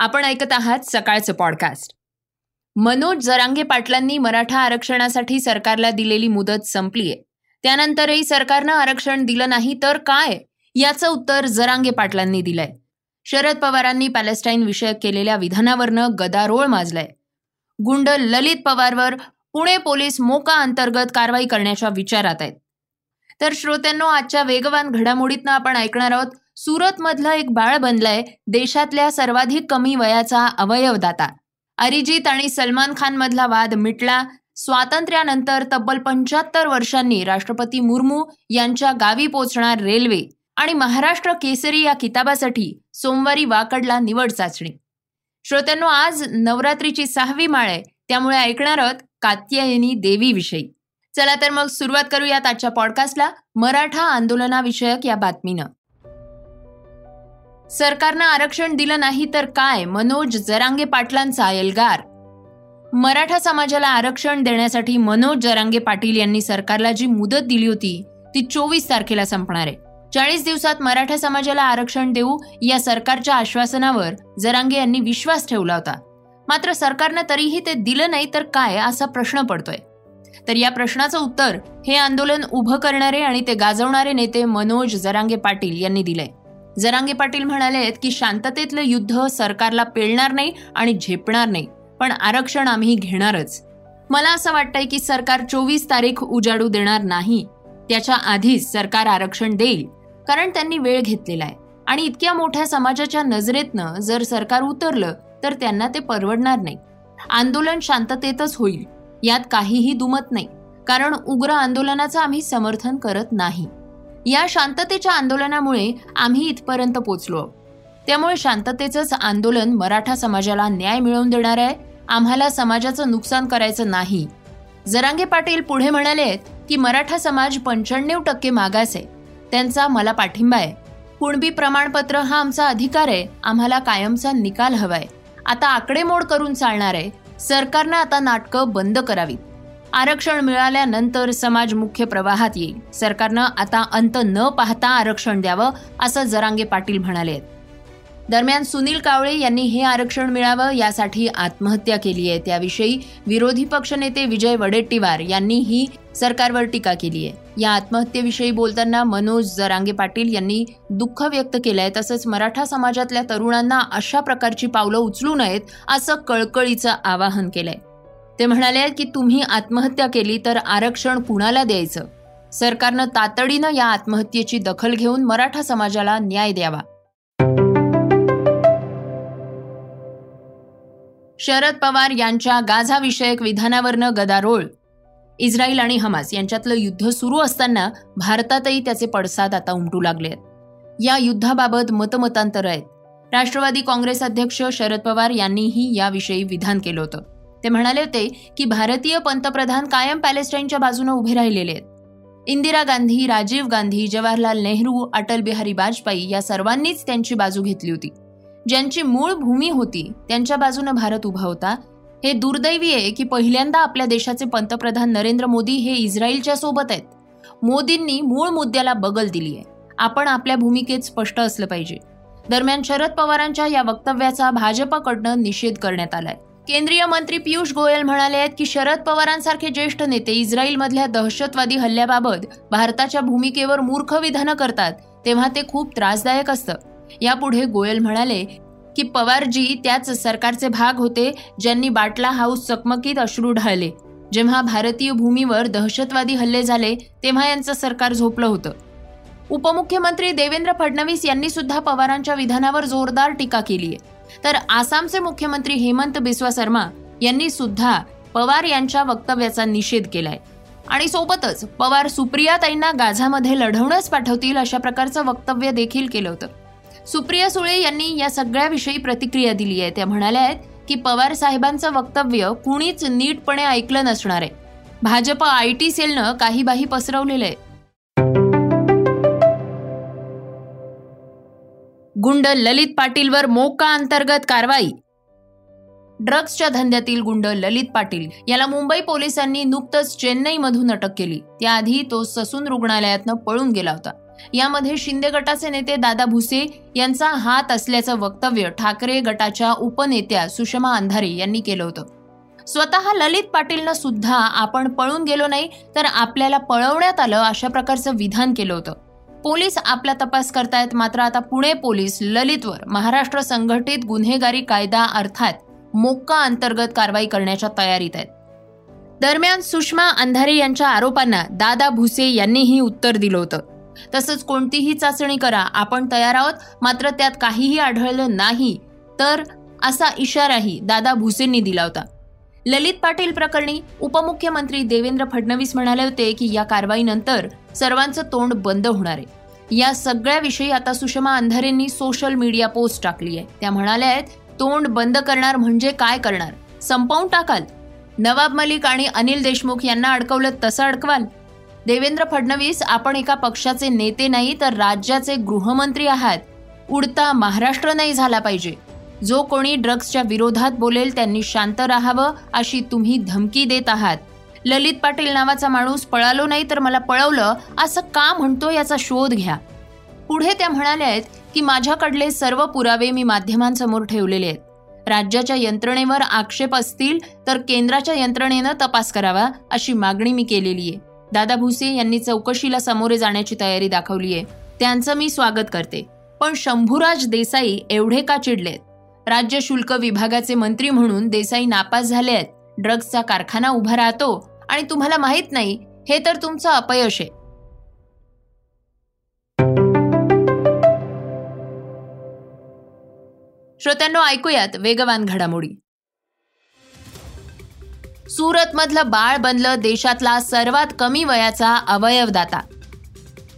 आपण ऐकत आहात सकाळचं पॉडकास्ट मनोज जरांगे पाटलांनी मराठा आरक्षणासाठी सरकारला दिलेली मुदत संपलीय. त्यानंतरही सरकारनं आरक्षण दिलं नाही तर काय? याचं उत्तर जरांगे पाटलांनी दिलंय. शरद पवारांनी पॅलेस्टाईन विषयक केलेल्या विधानावरनं गदारोळ माजलाय. गुंड ललित पवारवर पुणे पोलीस मोका अंतर्गत कारवाई करण्याच्या विचारात आहेत. तर श्रोत्यांनो आजच्या वेगवान घडामोडीतनं आपण ऐकणार आहोत सुरतमधलं एक बाळ बनलंय देशातल्या सर्वाधिक कमी वयाचा अवयवदाता. अरिजित आणि सलमान खान मधला वाद मिटला. स्वातंत्र्यानंतर तब्बल पंच्याहत्तर वर्षांनी राष्ट्रपती मुर्मू यांच्या गावी पोचणार रेल्वे आणि महाराष्ट्र केसरी या किताबासाठी सोमवारी वाकडला निवड चाचणी. श्रोत्यांनो आज नवरात्रीची सहावी माळ आहे. त्यामुळे ऐकणार आहोत कात्यायनी देवीविषयी. चला तर मग सुरुवात करूयात आजच्या पॉडकास्टला मराठा आंदोलनाविषयक या बातमीनं. सरकारनं आरक्षण दिलं नाही तर काय? मनोज जरांगे पाटलांचा एल्गार. मराठा समाजाला आरक्षण देण्यासाठी मनोज जरांगे पाटील यांनी सरकारला जी मुदत दिली होती ती चोवीस तारखेला संपणार आहे. चाळीस दिवसात मराठा समाजाला आरक्षण देऊ या सरकारच्या आश्वासनावर जरांगे यांनी विश्वास ठेवला होता. मात्र सरकारनं तरीही ते दिलं नाही तर काय असा प्रश्न पडतोय. तर या प्रश्नाचं उत्तर हे आंदोलन उभं करणारे आणि ते गाजवणारे नेते मनोज जरांगे पाटील यांनी दिलंय. जरांगे पाटील म्हणाले की शांततेतलं युद्ध सरकारला पेलणार नाही आणि झेपणार नाही पण आरक्षण आम्ही घेणारच. मला असं वाटतंय की सरकार चोवीस तारीख उजाडू देणार नाही. त्याच्या आधीच सरकार आरक्षण देईल कारण त्यांनी वेळ घेतलेला आहे. आणि इतक्या मोठ्या समाजाच्या नजरेतनं जर सरकार उतरलं तर त्यांना ते परवडणार नाही. आंदोलन शांततेतच होईल यात काहीही दुमत नाही कारण उग्र आंदोलनाचं आम्ही समर्थन करत नाही. या शांततेच्या आंदोलनामुळे आम्ही इथपर्यंत पोचलो. त्यामुळे शांततेचंच आंदोलन मराठा समाजाला न्याय मिळवून देणार आहे आम्हाला समाजाचं नुकसान करायचं नाही. जरांगे पाटील पुढे म्हणाले की मराठा समाज पंच्याण्णव टक्के मागास आहे. त्यांचा मला पाठिंबा आहे. कुणबी प्रमाणपत्र हा आमचा अधिकार आहे आम्हाला कायमचा निकाल हवाय. आता आकडेमोड करून चालणार आहे. सरकारनं आता नाटकं बंद करावीत. आरक्षण मिळाल्यानंतर समाज मुख्य प्रवाहात येईल. सरकारनं आता अंत न पाहता आरक्षण द्यावं असं जरांगे पाटील म्हणाले. दरम्यान सुनील कावळे यांनी हे आरक्षण मिळावं यासाठी आत्महत्या केली आहे. त्याविषयी विरोधी पक्षनेते विजय वडेट्टीवार यांनीही सरकारवर टीका केली आहे. या आत्महत्येविषयी बोलताना मनोज जरांगे पाटील यांनी दुःख व्यक्त केलं आहे तसंच मराठा समाजातल्या तरुणांना अशा प्रकारची पावलं उचलू नयेत असं कळकळीचं आवाहन केलं आहे ते म्हणाले की तुम्ही आत्महत्या केली तर आरक्षण कुणाला द्यायचं? सरकारनं तातडीनं या आत्महत्येची दखल घेऊन मराठा समाजाला न्याय द्यावा. शरद पवार यांच्या गाझा विषयक विधानावरनं गदारोळ. इस्रायल आणि हमास यांच्यातलं युद्ध सुरू असताना भारतातही त्याचे पडसाद आता उमटू लागले आहेत. या युद्धाबाबत मतमतांतर आहेत. राष्ट्रवादी काँग्रेस अध्यक्ष शरद पवार यांनीही याविषयी विधान केलं होतं. ते म्हणाले होते की भारतीय पंतप्रधान कायम पॅलेस्टाईनच्या बाजूने उभे राहिलेले आहेत. इंदिरा गांधी राजीव गांधी जवाहरलाल नेहरू अटल बिहारी वाजपेयी या सर्वांनीच त्यांची बाजू घेतली होती. ज्यांची मूळ भूमी होती त्यांच्या बाजूने भारत उभा होता. हे दुर्दैवी आहे की पहिल्यांदा आपल्या देशाचे पंतप्रधान नरेंद्र मोदी हे इस्रायलच्या सोबत आहेत. मोदींनी मूळ मुद्द्याला बगल दिली आहे. आपण आपल्या भूमिकेत स्पष्ट असलं पाहिजे. दरम्यान शरद पवारांच्या या वक्तव्याचा भाजपकडनं निषेध करण्यात आलाय. केंद्रीय मंत्री पियुष गोयल म्हणाले आहेत की शरद पवारांसारखे ज्येष्ठ नेते इस्रायलमधल्या दहशतवादी हल्ल्याबाबत भारताच्या भूमिकेवर मूर्ख विधानं करतात तेव्हा ते खूप त्रासदायक असतं. यापुढे गोयल म्हणाले की पवारजी त्याच सरकारचे भाग होते ज्यांनी बाटला हाऊस चकमकीत अश्रू ढाळले. जेव्हा भारतीय भूमीवर दहशतवादी हल्ले झाले तेव्हा यांचं सरकार झोपलं होतं. उपमुख्यमंत्री देवेंद्र फडणवीस यांनी सुद्धा पवारांच्या विधानावर जोरदार टीका केली आहे तर आसामचे मुख्यमंत्री हेमंत बिस्वा शर्मा यांनी सुद्धा पवार यांच्या वक्तव्याचा निषेध केलाय. आणि सोबतच पवार सुप्रियाताईंना गाझामध्ये लढवणंच पाठवतील अशा प्रकारचं वक्तव्य देखील केलं होतं. सुप्रिया सुळे यांनी या सगळ्याविषयी प्रतिक्रिया दिली आहे. त्या म्हणाल्या आहेत की पवार साहेबांचं वक्तव्य कुणीच नीटपणे ऐकलं नसणार आहे. भाजप आय टी सेलनं काही बाही पसरवलेलं आहे. गुंड ललित पाटीलवर मोका अंतर्गत कारवाई. ड्रग्सच्या धंद्यातील गुंड ललित पाटील याला मुंबई पोलिसांनी नुकतंच चेन्नईमधून अटक केली. त्याआधी तो ससून रुग्णालयातनं पळून गेला होता. यामध्ये शिंदे गटाचे नेते दादा भुसे यांचा हात असल्याचं वक्तव्य ठाकरे गटाच्या उपनेत्या सुषमा अंधारे यांनी केलं होतं. स्वतः ललित पाटीलनं सुद्धा आपण पळून गेलो नाही तर आपल्याला पळवण्यात आलं अशा प्रकारचं विधान केलं होतं. पोलीस आपला तपास करतायत. मात्र आता पुणे पोलीस ललितवर महाराष्ट्र संघटित गुन्हेगारी कायदा अर्थात मोक्का अंतर्गत कारवाई करण्याच्या तयारीत आहेत. दरम्यान सुषमा अंधारे यांच्या आरोपांना दादा भुसे यांनीही उत्तर दिलं होतं. तसंच कोणतीही चाचणी करा आपण तयार आहोत. मात्र त्यात काहीही आढळलं नाही तर असा इशाराही दादा भुसेंनी दिला होता. ललित पाटील प्रकरणी उपमुख्यमंत्री देवेंद्र फडणवीस म्हणाले होते की या कारवाईनंतर सर्वांचं तोंड बंद होणार आहे. या सगळ्याविषयी आता सुषमा अंधारेंनी सोशल मीडिया पोस्ट टाकली आहे. त्या म्हणाल्या आहेत तोंड बंद करणार म्हणजे काय करणार? संपवून टाकाल. नवाब मलिक आणि अनिल देशमुख यांना अडकवलं तसं अडकवाल. देवेंद्र फडणवीस आपण एका पक्षाचे नेते नाही तर राज्याचे गृहमंत्री आहात. उडता महाराष्ट्र नाही झाला पाहिजे. जो कोणी ड्रग्सच्या विरोधात बोलेल त्यांनी शांत राहावं अशी तुम्ही धमकी देत आहात. ललित पाटील नावाचा माणूस पळालो नाही तर मला पळवलं असं का म्हणतो याचा शोध घ्या. पुढे त्या म्हणाल्या आहेत की माझ्याकडले सर्व पुरावे मी माध्यमांसमोर ठेवलेले आहेत. राज्याच्या यंत्रणेवर आक्षेप असतील तर केंद्राच्या यंत्रणेनं तपास करावा अशी मागणी मी केलेली आहे. दादा भुसे यांनी चौकशीला सामोरे जाण्याची तयारी दाखवली आहे. त्यांचं मी स्वागत करते. पण शंभूराज देसाई एवढे का चिडलेत? राज्य शुल्क विभागाचे मंत्री म्हणून देसाई नापास झाले आहेत. ड्रग्जचा कारखाना उभा राहतो आणि तुम्हाला माहीत नाही हे तर तुमचं अपयश आहे. श्रोत्यांनो ऐकूयात वेगवान घडामोडी. सुरतमधलं बाळ बनलं देशातला सर्वात कमी वयाचा अवयवदाता.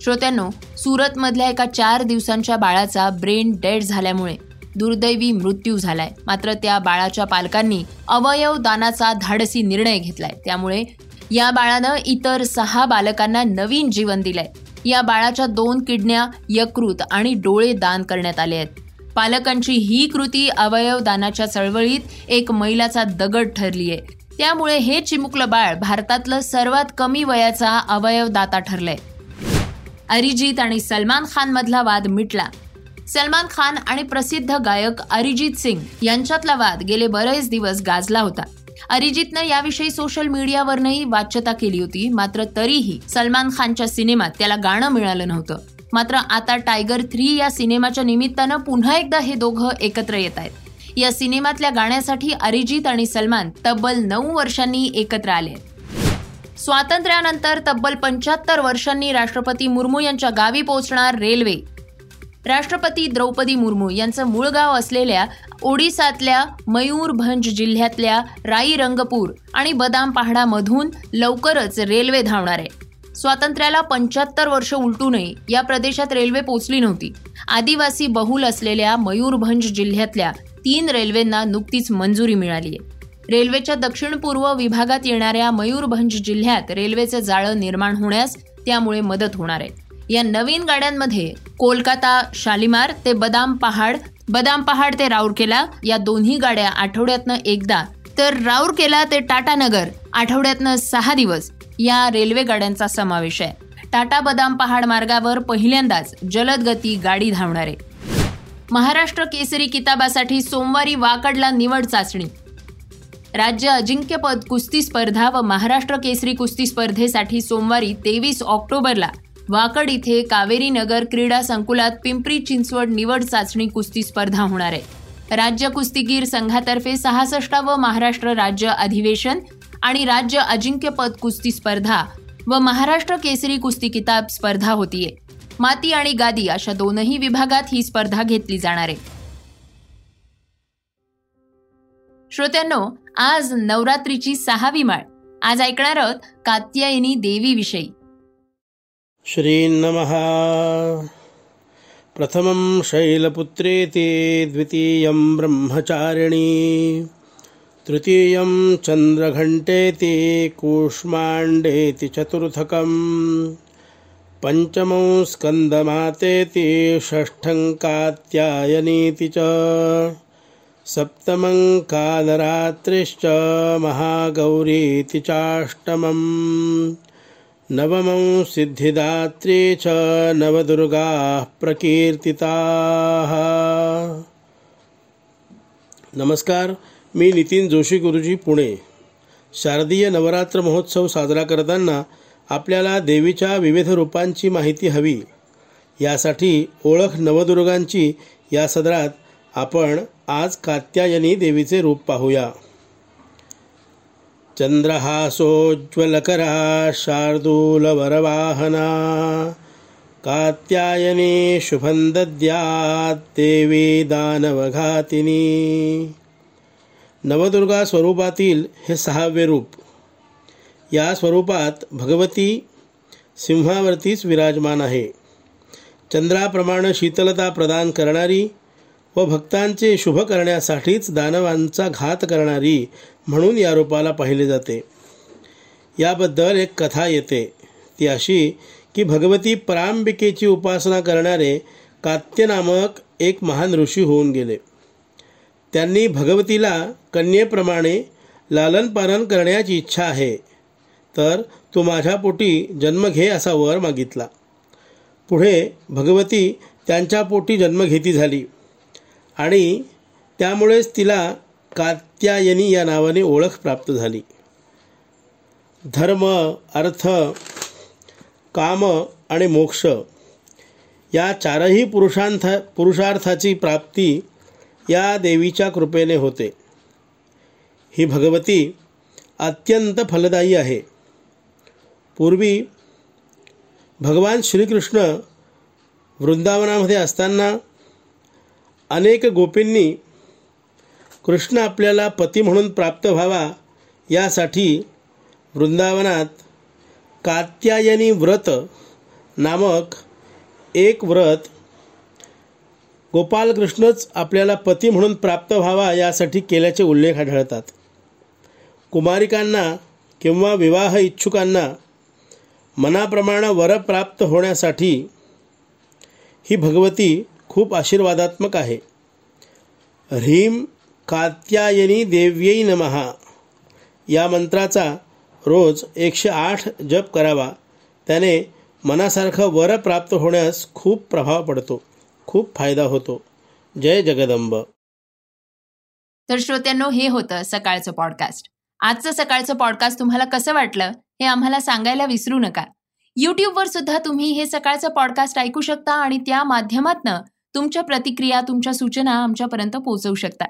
श्रोत्यांनो सुरतमधल्या एका चार दिवसांच्या बाळाचा ब्रेन डेड झाल्यामुळे दुर्दैवी मृत्यू झालाय. मात्र त्या बाळाच्या पालकांनी अवयव दानाचा धाडसी निर्णय घेतलाय. त्यामुळे या बाळानं इतर सहा बालकांना नवीन जीवन दिलंय. या बाळाच्या दोन किडन्या यकृत आणि डोळे दान करण्यात आले आहेत. पालकांची ही कृती अवयव दानाच्या चळवळीत एक मैलाचा दगड ठरली आहे त्यामुळे हे चिमुकलं बाळ भारतातलं सर्वात कमी वयाचा अवयवदाता ठरलंय. अरिजित आणि सलमान खान मधला वाद मिटला. सलमान खान आणि प्रसिद्ध गायक अरिजित सिंग यांच्यातला वाद गेले बरेच दिवस गाजला होता. अरिजितनं याविषयी सोशल मीडियावरनही वाच्यता केली होती मात्र तरीही सलमान खानच्या सिनेमात त्याला गाणं मिळालं नव्हतं. मात्र आता टायगर थ्री या सिनेमाच्या निमित्तानं पुन्हा एकदा हे दोघं एकत्र येत आहेत. या सिनेमातल्या गाण्यासाठी अरिजित आणि सलमान तब्बल नऊ वर्षांनी एकत्र आले स्वातंत्र्यानंतर तब्बल पंच्याहत्तर वर्षांनी राष्ट्रपती मुर्मू यांच्या गावी पोहोचणार रेल्वे राष्ट्रपती द्रौपदी मुर्मू यांचं मूळ गाव असलेल्या ओडिसातल्या मयूरभंज जिल्ह्यातल्या राई रंगपूर आणि बदाम पहाडामधून लवकरच रेल्वे धावणार आहे. स्वातंत्र्याला पंच्याहत्तर वर्ष उलटूनही या प्रदेशात रेल्वे पोचली नव्हती. आदिवासी बहुल असलेल्या मयूरभंज जिल्ह्यातल्या तीन रेल्वेंना नुकतीच मंजुरी मिळाली आहे. रेल्वेच्या दक्षिण पूर्व विभागात येणाऱ्या मयूरभंज जिल्ह्यात रेल्वेचं जाळं निर्माण होण्यास त्यामुळे मदत होणार आहे. या नवीन गाड्यांमध्ये कोलकाता शालिमार ते बदाम पहाड बदाम पहाड ते राऊरकेला या दोन्ही गाड्या आठवड्यातनं एकदा तर राऊरकेला ते टाटानगर आठवड्यातनं सहा दिवस या रेल्वे गाड्यांचा समावेश आहे. टाटा बदाम पहाड मार्गावर पहिल्यांदाच जलद गती गाडी धावणार. आहे महाराष्ट्र केसरी किताबासाठी सोमवारी वाकडला निवड चाचणी. राज्य अजिंक्यपद कुस्ती स्पर्धा व महाराष्ट्र केसरी कुस्ती स्पर्धेसाठी सोमवारी तेवीस ऑक्टोबरला वाकड इथे कावेरी नगर क्रीडा संकुलात पिंपरी चिंचवड निवड चाचणी कुस्ती स्पर्धा होणार आहे. राज्य कुस्तीगीर संघातर्फे सहासष्टावं महाराष्ट्र राज्य अधिवेशन आणि राज्य अजिंक्यपद कुस्ती स्पर्धा व महाराष्ट्र केसरी कुस्ती किताब स्पर्धा होतीये. माती आणि गादी अशा दोनही विभागात ही स्पर्धा घेतली जाणार आहे. श्रोत्यांनो आज नवरात्रीची सहावी माळ. आज ऐकणार आहोत कात्यायनी देवी विषयी श्रीन्नमः प्रथमं शैलपुत्रेति द्वितीयं ब्रह्मचारिणी तृतीयं चन्द्रघण्टेति कूष्माण्डेति चतुर्थकं पञ्चमं स्कन्दमातेति षष्ठं कात्यायनीति च सप्तमं कालरात्रिश्च महागौरीति चाष्टमम् नवमं सिद्धिदात्रे च नवदुर्गाः प्रकीर्तिताः। नमस्कार मी नितीन जोशी गुरुजी पुणे. शारदीय नवरात्र महोत्सव साजरा करताना आपल्याला देवीच्या विविध रूपांची माहिती हवी. यासाठी ओळख नवदुर्गांची या सदरात आपण आज कात्यायनी देवीचे रूप पाहूया. चंद्रहासोज्ज्वलकरा शार्दूलवरवाहना। कात्यायनी शुभं दद्यात् देवी दानवघातिनी। नवदुर्गा स्वरूपातील हे सहावे रूप या स्वरूपात भगवती सिंहावरतीच विराजमान आहे. चंद्राप्रमाणे शीतलता प्रदान करणारी व भक्तांचे शुभ करण्यासाठीच दानवांचा घात करणारी म्हणून या रूपाला पाहिले जाते. याबद्दल एक कथा येते. ती अशी की भगवती परांबिकेची उपासना करणारे कात्य नामक एक महान ऋषी होऊन गेले. त्यांनी भगवतीला कन्येप्रमाणे लालनपालन करण्याची इच्छा आहे. तर तू माझ्या पोटी जन्म घे असा वर मागितला. पुढे भगवती त्यांच्या पोटी जन्मघेती झाली. आणि त्यामुळेच तिला कात्यायनी या नावाने ओळख प्राप्त झाली. धर्म अर्थ काम आणि मोक्ष या चारही पुरुषांथ पुरुषार्थाची प्राप्ती या देवीच्या कृपेने होते. ही भगवती अत्यंत फलदायी आहे. पूर्वी भगवान श्रीकृष्ण वृंदावनामध्ये असताना अनेक गोपींनी कृष्ण आपल्याला पती म्हणून प्राप्त व्हावा यासाठी वृंदावनात कात्यायनी व्रत नामक एक व्रत गोपालकृष्णच आपल्याला पती म्हणून प्राप्त व्हावा यासाठी केल्याचे उल्लेख आढळतात. कुमारिकांना किंवा विवाह इच्छुकांना मनाप्रमाणे वर प्राप्त होण्यासाठी ही भगवती खूप आशीर्वादात्मक आहे. ह्रीम कात्यायनी देव्यै नमहा या मंत्राचा रोज एकशे आठ जप करावा. त्याने मनासारखं वर प्राप्त होण्यास खूप प्रभाव पडतो. खूप फायदा होतो. जय जगदंब. तर श्रोत्यांनो हे होतं सकाळचं पॉडकास्ट आजचं सकाळचं पॉडकास्ट तुम्हाला कसं वाटलं हे आम्हाला सांगायला विसरू नका. युट्यूबवर सुद्धा तुम्ही हे सकाळचं पॉडकास्ट ऐकू शकता आणि त्या माध्यमातनं तुमच्या प्रतिक्रिया तुमच्या सूचना आमच्यापर्यंत पोहोचवू शकता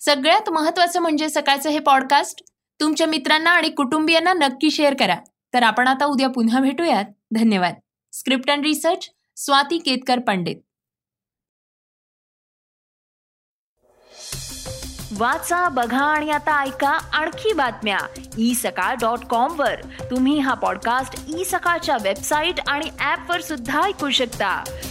सगळ्यात महत्वाचं म्हणजे सकाळचं हे पॉडकास्ट तुमच्या मित्रांना आणि कुटुंबियांना नक्की शेअर करा. तर आपण आता उद्या पुन्हा भेटूयात. धन्यवाद. Script and research Swati Ketkar Pandit. वाचा बघा आणि आता ऐका आणखी बातम्या. ई सकाळ डॉट कॉम वर. तुम्ही हा पॉडकास्ट ई सकाळच्या वेबसाईट आणि ऍप वर सुद्धा ऐकू शकता.